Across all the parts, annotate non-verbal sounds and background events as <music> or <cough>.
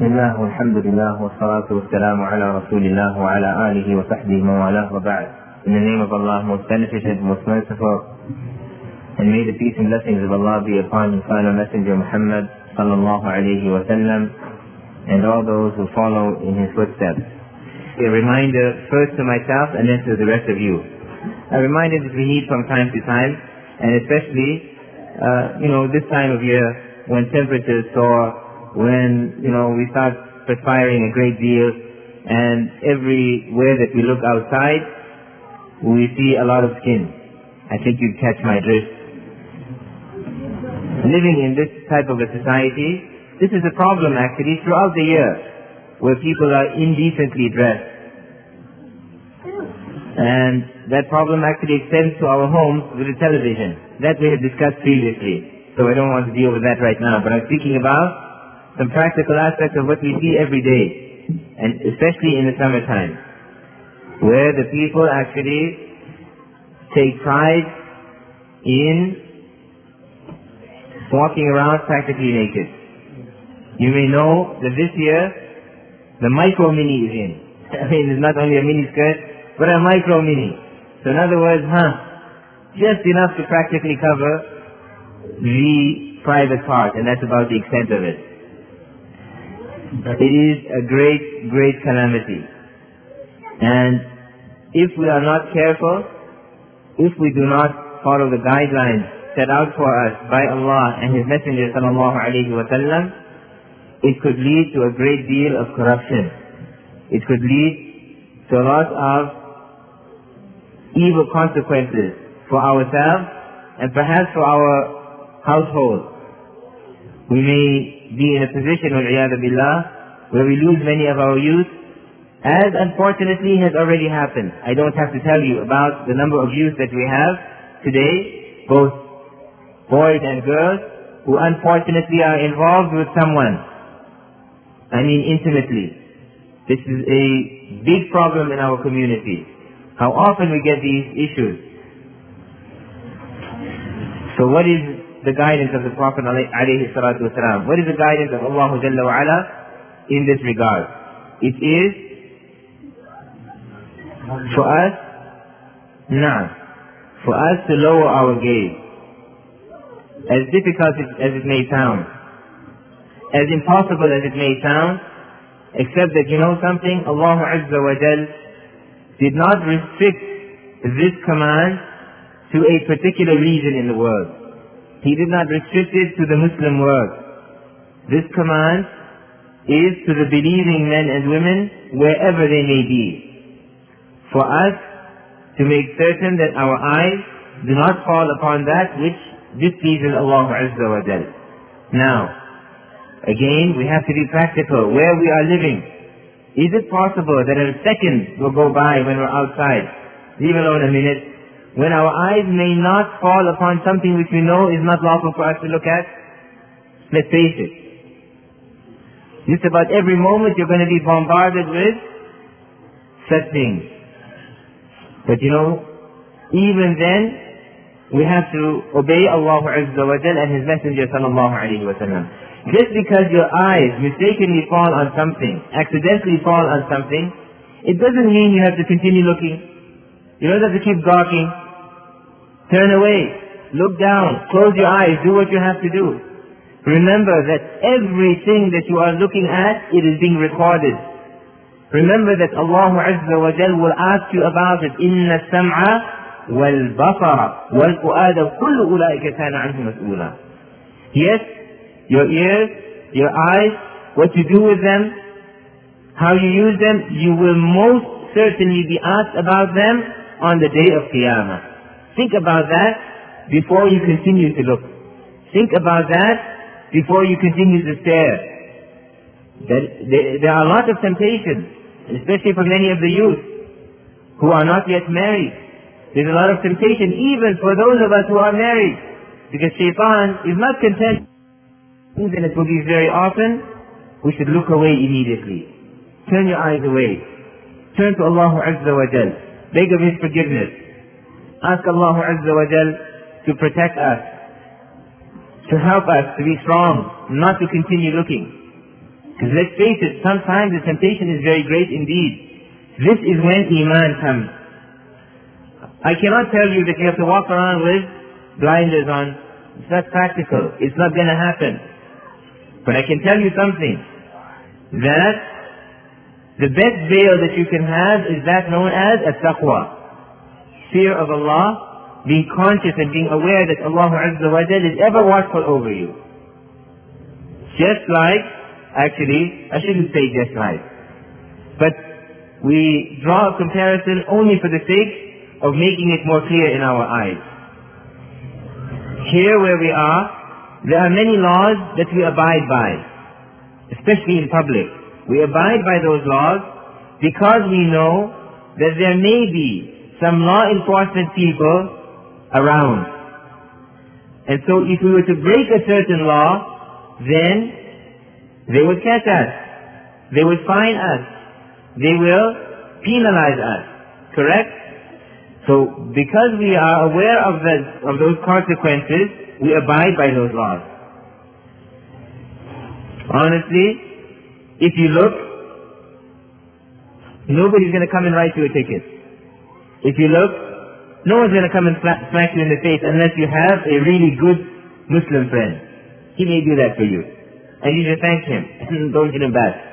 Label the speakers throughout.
Speaker 1: بسم الله والحمد لله والصلاة والسلام على رسول الله وعلى آله وصحبه ومن والاه وبعد. In the name of Allah, most beneficent, most merciful, and may the peace and blessings of Allah be upon His final messenger Muhammad sallallahu alayhi wa sallam, and all those who follow in his footsteps. A reminder first to myself and then to the rest of you. A reminder that we heed from time to time, and especially, uh, you know, this time of year when temperatures soar, when, you know, we start perspiring a great deal, and everywhere that we look outside, we see a lot of skin. I think you catch my drift. Living in this type of a society, this is a problem actually throughout the year, where people are indecently dressed. And that problem actually extends to our homes with the television. That we have discussed previously. So I don't want to deal with that right now. But I'm speaking about some practical aspects of what we see every day, and especially in the summertime, where the people actually take pride in walking around practically naked. You may know that this year the micro mini is in. <laughs> I mean, it's not only a mini skirt, but a micro mini. So in other words, huh, just enough to practically cover the private part, and that's about the extent of it. It is a great, great calamity. And if we are not careful, if we do not follow the guidelines set out for us by Allah and His Messenger sallallahu alaihi wasallam, it could lead to a great deal of corruption. It could lead to a lot of evil consequences for ourselves and perhaps for our household. We may be in a position, billah, where we lose many of our youth, as unfortunately has already happened. I don't have to tell you about the number of youth that we have today, both boys and girls, who unfortunately are involved with someone. I mean intimately. This is a big problem in our community. How often we get these issues. So what is the guidance of the Prophet alayhi salatu wasalam. What is the guidance of Allah Jalla wa ala in this regard? It is for us, nah, for us to lower our gaze. As difficult as it may sound, as impossible as it may sound, except that you know something, Allah Azza wa Jal did not restrict this command to a particular region in the world. He did not restrict it to the Muslim world. This command is to the believing men and women wherever they may be. For us to make certain that our eyes do not fall upon that which displeases Allah Azza wa Jal. Now, again, we have to be practical. Where we are living, is it possible that a second will go by when we're outside, leave alone a minute, when our eyes may not fall upon something which we know is not lawful for us to look at, let's face it. Just about every moment you're going to be bombarded with such things. But you know, even then, we have to obey Allah Azza wa Jal and His Messenger sallallahu alayhi Wasallam. Just because your eyes mistakenly fall on something, accidentally fall on something, it doesn't mean you have to continue looking. You don't have to keep gawking. Turn away. Look down. Close your eyes. Do what you have to do. Remember that everything that you are looking at, it is being recorded. Remember that Allah Azza wa Jal will ask you about it. إِنَّ السَّمْعَ وَالْبَصَرَ وَالْفُؤَادَ كُلُّ أُولَٰئِكَ كَانَ عَنْهُ مَسْئُولًا Yes, your ears, your eyes, what you do with them, how you use them, you will most certainly be asked about them on the day of Qiyamah. Think about that before you continue to look. Think about that before you continue to stare. There, are a lot of temptations, especially for many of the youth who are not yet married. There's a lot of temptation even for those of us who are married. Because shaitan is not content in its boogies very often. We should look away immediately. Turn your eyes away. Turn to Allah Azza wa Jal. Beg of His forgiveness. Ask Allah Azza wa Jal to protect us, to help us to be strong, not to continue looking. Because let's face it, sometimes the temptation is very great indeed. This is when Iman comes. I cannot tell you that you have to walk around with blinders on. It's not practical. It's not going to happen. But I can tell you something. That the best veil that you can have is that known as a taqwa. Fear of Allah, being conscious and being aware that Allah Azza wa is ever watchful over you. Just like, actually, I shouldn't say just like, but we draw a comparison only for the sake of making it more clear in our eyes. Here where we are, there are many laws that we abide by, especially in public. We abide by those laws because we know that there may be some law enforcement people around. And so if we were to break a certain law, then they would catch us. They would fine us. They will penalize us. Correct? So because we are aware of, the, of those consequences, we abide by those laws. Honestly, if you look, nobody's going to come and write you a ticket. If you look, no one's going to come and smack you in the face unless you have a really good Muslim friend. He may do that for you. And you just thank him. <laughs> Don't get him back.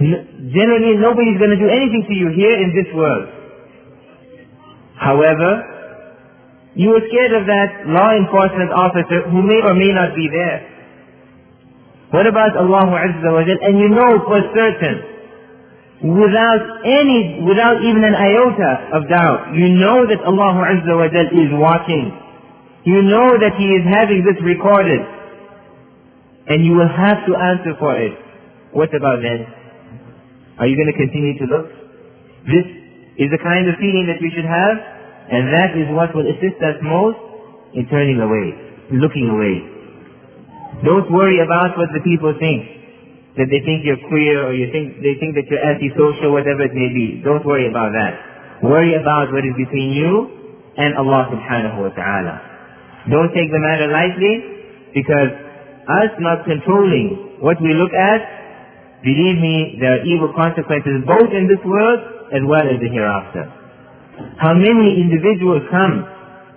Speaker 1: Generally, nobody's going to do anything to you here in this world. However, you are scared of that law enforcement officer who may or may not be there. What about Allah Azza wa And you know for certain, without any, without even an iota of doubt, you know that Allah Azza wa is watching. You know that he is having this recorded. And you will have to answer for it. What about then? Are you going to continue to look? This is the kind of feeling that we should have, and that is what will assist us most in turning away, looking away. Don't worry about what the people think. That they think you're queer or you think they think that you're antisocial, whatever it may be. Don't worry about that. Worry about what is between you and Allah subhanahu wa ta'ala. Don't take the matter lightly because us not controlling what we look at, believe me, there are evil consequences both in this world as well as the hereafter. How many individuals come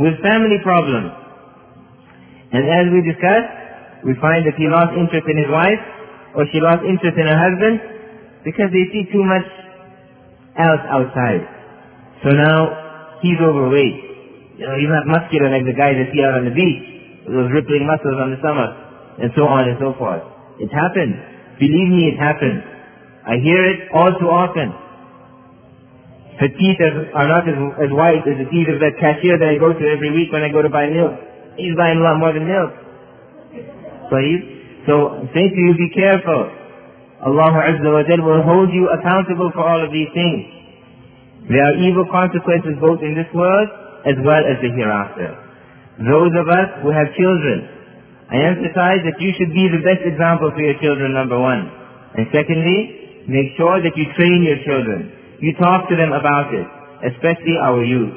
Speaker 1: with family problems and as we discussed, we find that he lost interest in his wife or she lost interest in her husband because they see too much else outside. So now he's overweight. You know, he's not muscular like the guys that see out on the beach, with those rippling muscles on the stomach, and so on and so forth. It happens. Believe me, it happens. I hear it all too often. Her teeth are not as, as white as the teeth of that cashier that I go to every week when I go to buy milk. He's buying a lot more than milk. So I'm to you, be careful. Allah Azza wa will hold you accountable for all of these things. There are evil consequences both in this world as well as the hereafter. Those of us who have children, I emphasize that you should be the best example for your children, number one. And secondly, make sure that you train your children. You talk to them about it, especially our youth.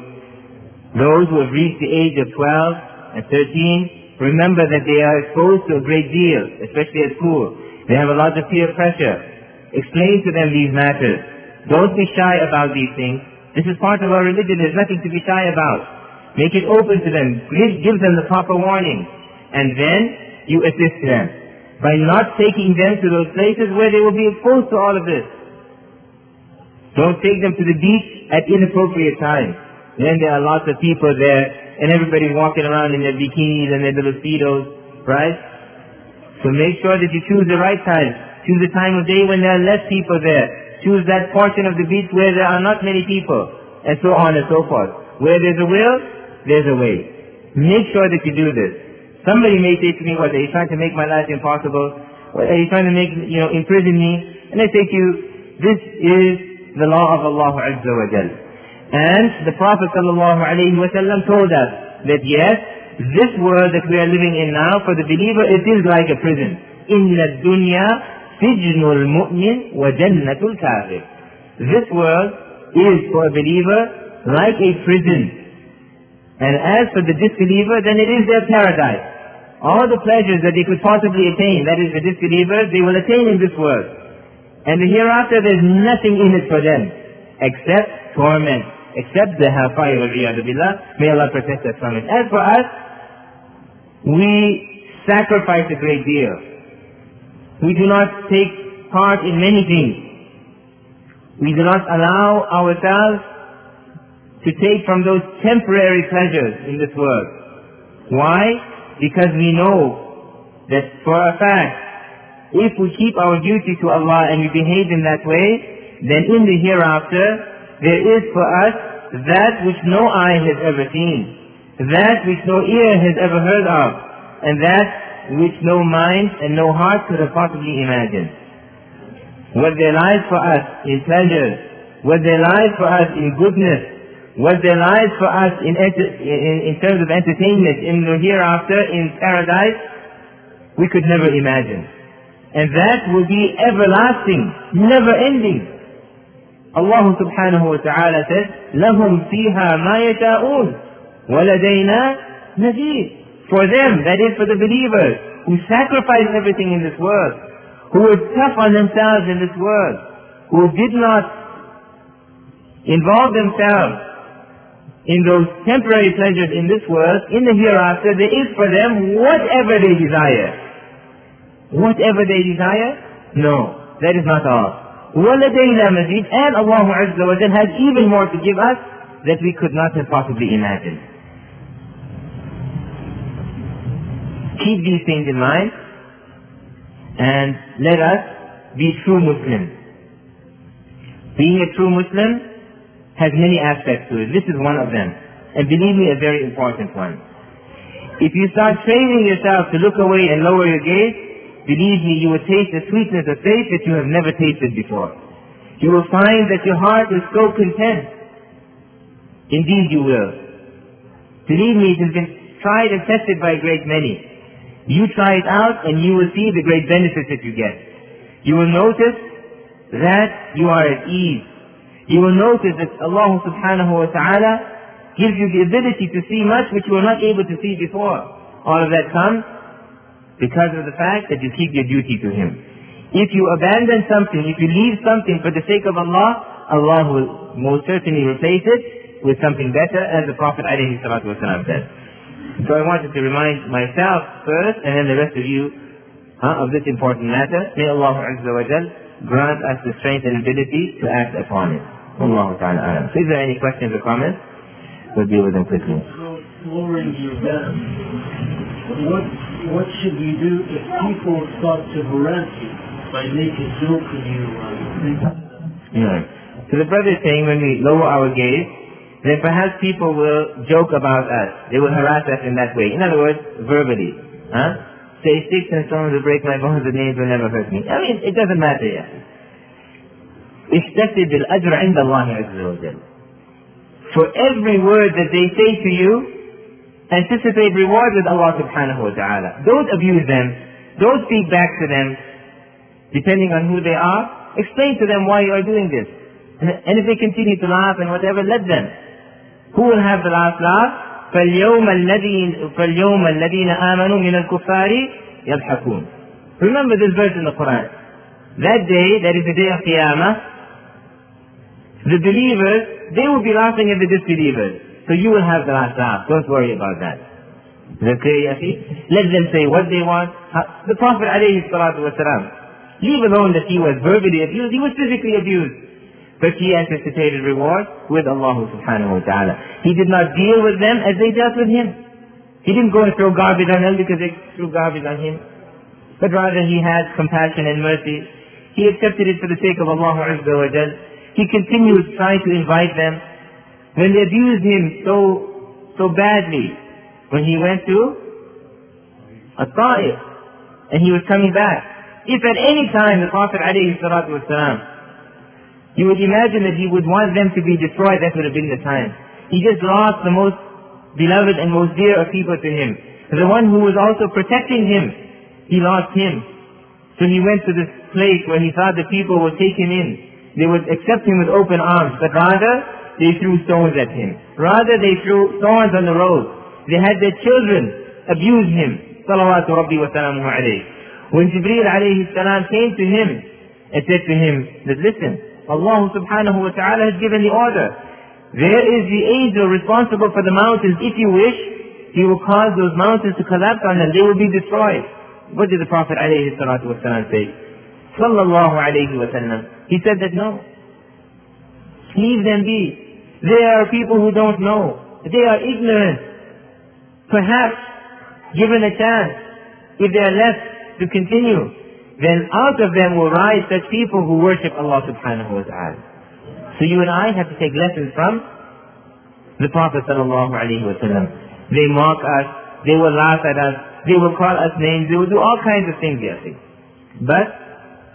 Speaker 1: Those who have reached the age of 12 and 13, remember that they are exposed to a great deal, especially at school. They have a lot of peer pressure. Explain to them these matters. Don't be shy about these things. This is part of our religion. There's nothing to be shy about. Make it open to them. Give, give them the proper warning. And then you assist them. By not taking them to those places where they will be exposed to all of this. Don't take them to the beach at inappropriate times. Then there are lots of people there and everybody's walking around in their bikinis and their little speedos, right? So make sure that you choose the right time. Choose the time of day when there are less people there choose that portion of the beach where there are not many people, and so on and so forth. Where there's a will, there's a way. Make sure that you do this. Somebody may say to me, what, are you trying to make my life impossible, What, are you trying to make, you know, imprison me, and I say to you, this is the law of Allah Azza wa Jal. And the Prophet sallallahu alayhi wa sallam told us that yes, this world that we are living in now, for the believer, it is like a prison. In the dunya سجن المؤمن وجنة الكافر. This world is for a believer like a prison. And as for the disbeliever, then it is their paradise. All the pleasures that they could possibly attain, that is the disbelievers, they will attain in this world. And the hereafter there's nothing in it for them except torment, except the hellfire, of billah. May Allah protect us from it. As for us, we sacrifice a great deal. We do not take part in many things. We do not allow ourselves to take from those temporary pleasures in this world. Why? because we know that for a fact, if we keep our duty to Allah and we behave in that way, then in the hereafter, there is for us that which no eye has ever seen, that which no ear has ever heard of, and that which no mind and no heart could have possibly imagined. What there lies for us in pleasures, what there lies for us in goodness, what there lies for us in, in, in terms of entertainment in the hereafter, in paradise, we could never imagine. And that will be everlasting, never ending. Allah subhanahu wa ta'ala says, لَهُمْ فِيهَا مَا يَشَاءُونَ وَلَدَيْنَا نَذِيرٌ For them, that is for the believers, who sacrifice everything in this world, who were tough on themselves in this world, who did not involve themselves in those temporary pleasures in this world, in the hereafter, there is for them whatever they desire. Whatever they desire? No, that is not all. وَلَدَيْنَا مَزِيدٌ And Allah Azza wa has even more to give us that we could not have possibly imagined. Keep these things in mind and let us be true Muslims. Being a true Muslim has many aspects to it. This is one of them. And believe me, a very important one. If you start training yourself to look away and lower your gaze, believe me, you will taste the sweetness of faith that you have never tasted before. You will find that your heart is so content. Indeed you will. Believe me, it has been tried and tested by a great many. You try it out and you will see the great benefits that you get. You will notice that you are at ease you will notice that Allah subhanahu wa ta'ala gives you the ability to see much which you were not able to see before. All of that comes because of the fact that you keep your duty to Him. If you abandon something, if you leave something for the sake of Allah, Allah will most certainly replace it with something better, as the Prophet ﷺ said. So I wanted to remind myself first, and then the rest of you, huh, of this important matter. May Allah grant us the strength and ability to act upon it. Allah ta'ala. So if there are any questions or comments, we'll deal with them quickly.
Speaker 2: Lowering your gun. What, what should we do if people start to harass you by making joke of you
Speaker 1: yeah. So the brother is saying when we lower our gaze, then perhaps people will joke about us. They will harass us in that way. In other words, verbally. Huh? Say sticks and stones will break my bones, but names will never hurt me. I mean, it doesn't matter yet. احتسب الأجر عند الله عز وجل. For every word that they say to you, anticipate reward with Allah subhanahu wa ta'ala. Don't abuse them. Don't speak back to them, depending on who they are. Explain to them why you are doing this. And if they continue to laugh and whatever, let them. Who will have the last laugh? فاليوم الذين فاليوم الذين آمنوا من الكفار يضحكون. Remember this verse in the Quran. That day, that is the day of Qiyamah, the believers, they will be laughing at the disbelievers. So you will have the last laugh. Don't worry about that. Is that. Let them say what they want. The Prophet alayhi salatu wasalam, leave alone that he was verbally abused, he was physically abused. But he anticipated reward with Allah subhanahu wa ta'ala. He did not deal with them as they dealt with him. He didn't go and throw garbage on them because they threw garbage on him. But rather he had compassion and mercy. He accepted it for the sake of Allah Azza wa Jal. He continued trying to invite them. When they abused him so, so badly, when he went to a Ta'if, and he was coming back, if at any time the Prophet ﷺ, you would imagine that he would want them to be destroyed, that would have been the time. He just lost the most beloved and most dear of people to him. The one who was also protecting him, he lost him. So he went to this place where he thought the people would take him in they would accept him with open arms, but rather they threw stones at him. Rather, they threw stones on the road. They had their children abuse him. Salawatu Rabbi wa. When Jibreel alayhi salam came to him and said to him that, listen, Allah subhanahu wa ta'ala has given the order. There is the angel responsible for the mountains. If you wish, he will cause those mountains to collapse on them. They will be destroyed. What did the Prophet alayhi salatu wa salam say? Sallallahu alayhi wa sallam. He said that no. Leave them be. They are people who don't know. They are ignorant. Perhaps, given a chance, if they are left to continue, then out of them will rise such people who worship Allah subhanahu wa ta'ala. So you and I have to take lessons from the Prophet sallallahu alayhi wa sallam. They mock us, they will laugh at us, they will call us names, they will do all kinds of things, yes. But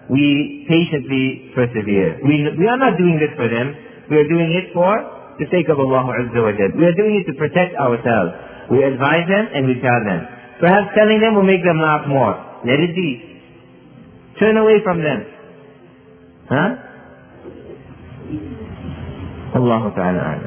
Speaker 1: we patiently persevere. We, we are not doing this for them. We are doing it for the sake of Allah Azza wa Jal. We are doing it to protect ourselves. We advise them and we tell them. Perhaps telling them will make them laugh more. Let it be. Turn away from them. Huh? Allah Ta'ala